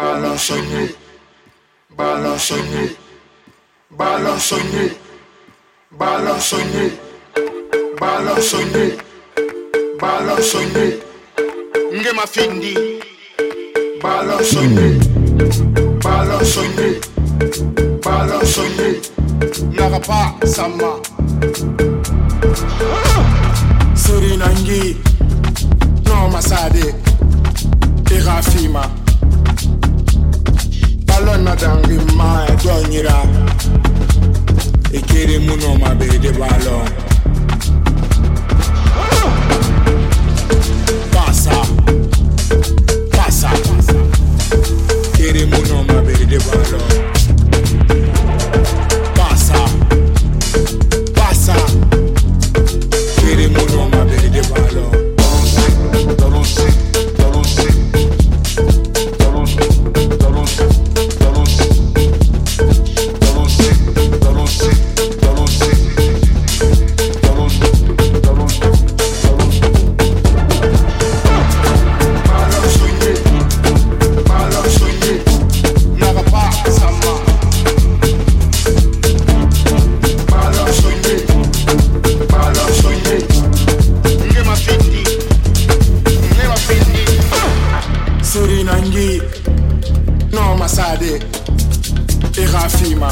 Balançonner, balançonner, balançonner, balançonner, balançonner, balançonner. Ngema Findi, balançonner, balançonner, balançonner. Narapa Sama. Ah! Suri Nangi, no Masade. tangi ma e tonyira ikiri muno mabede balon Sade E Rafima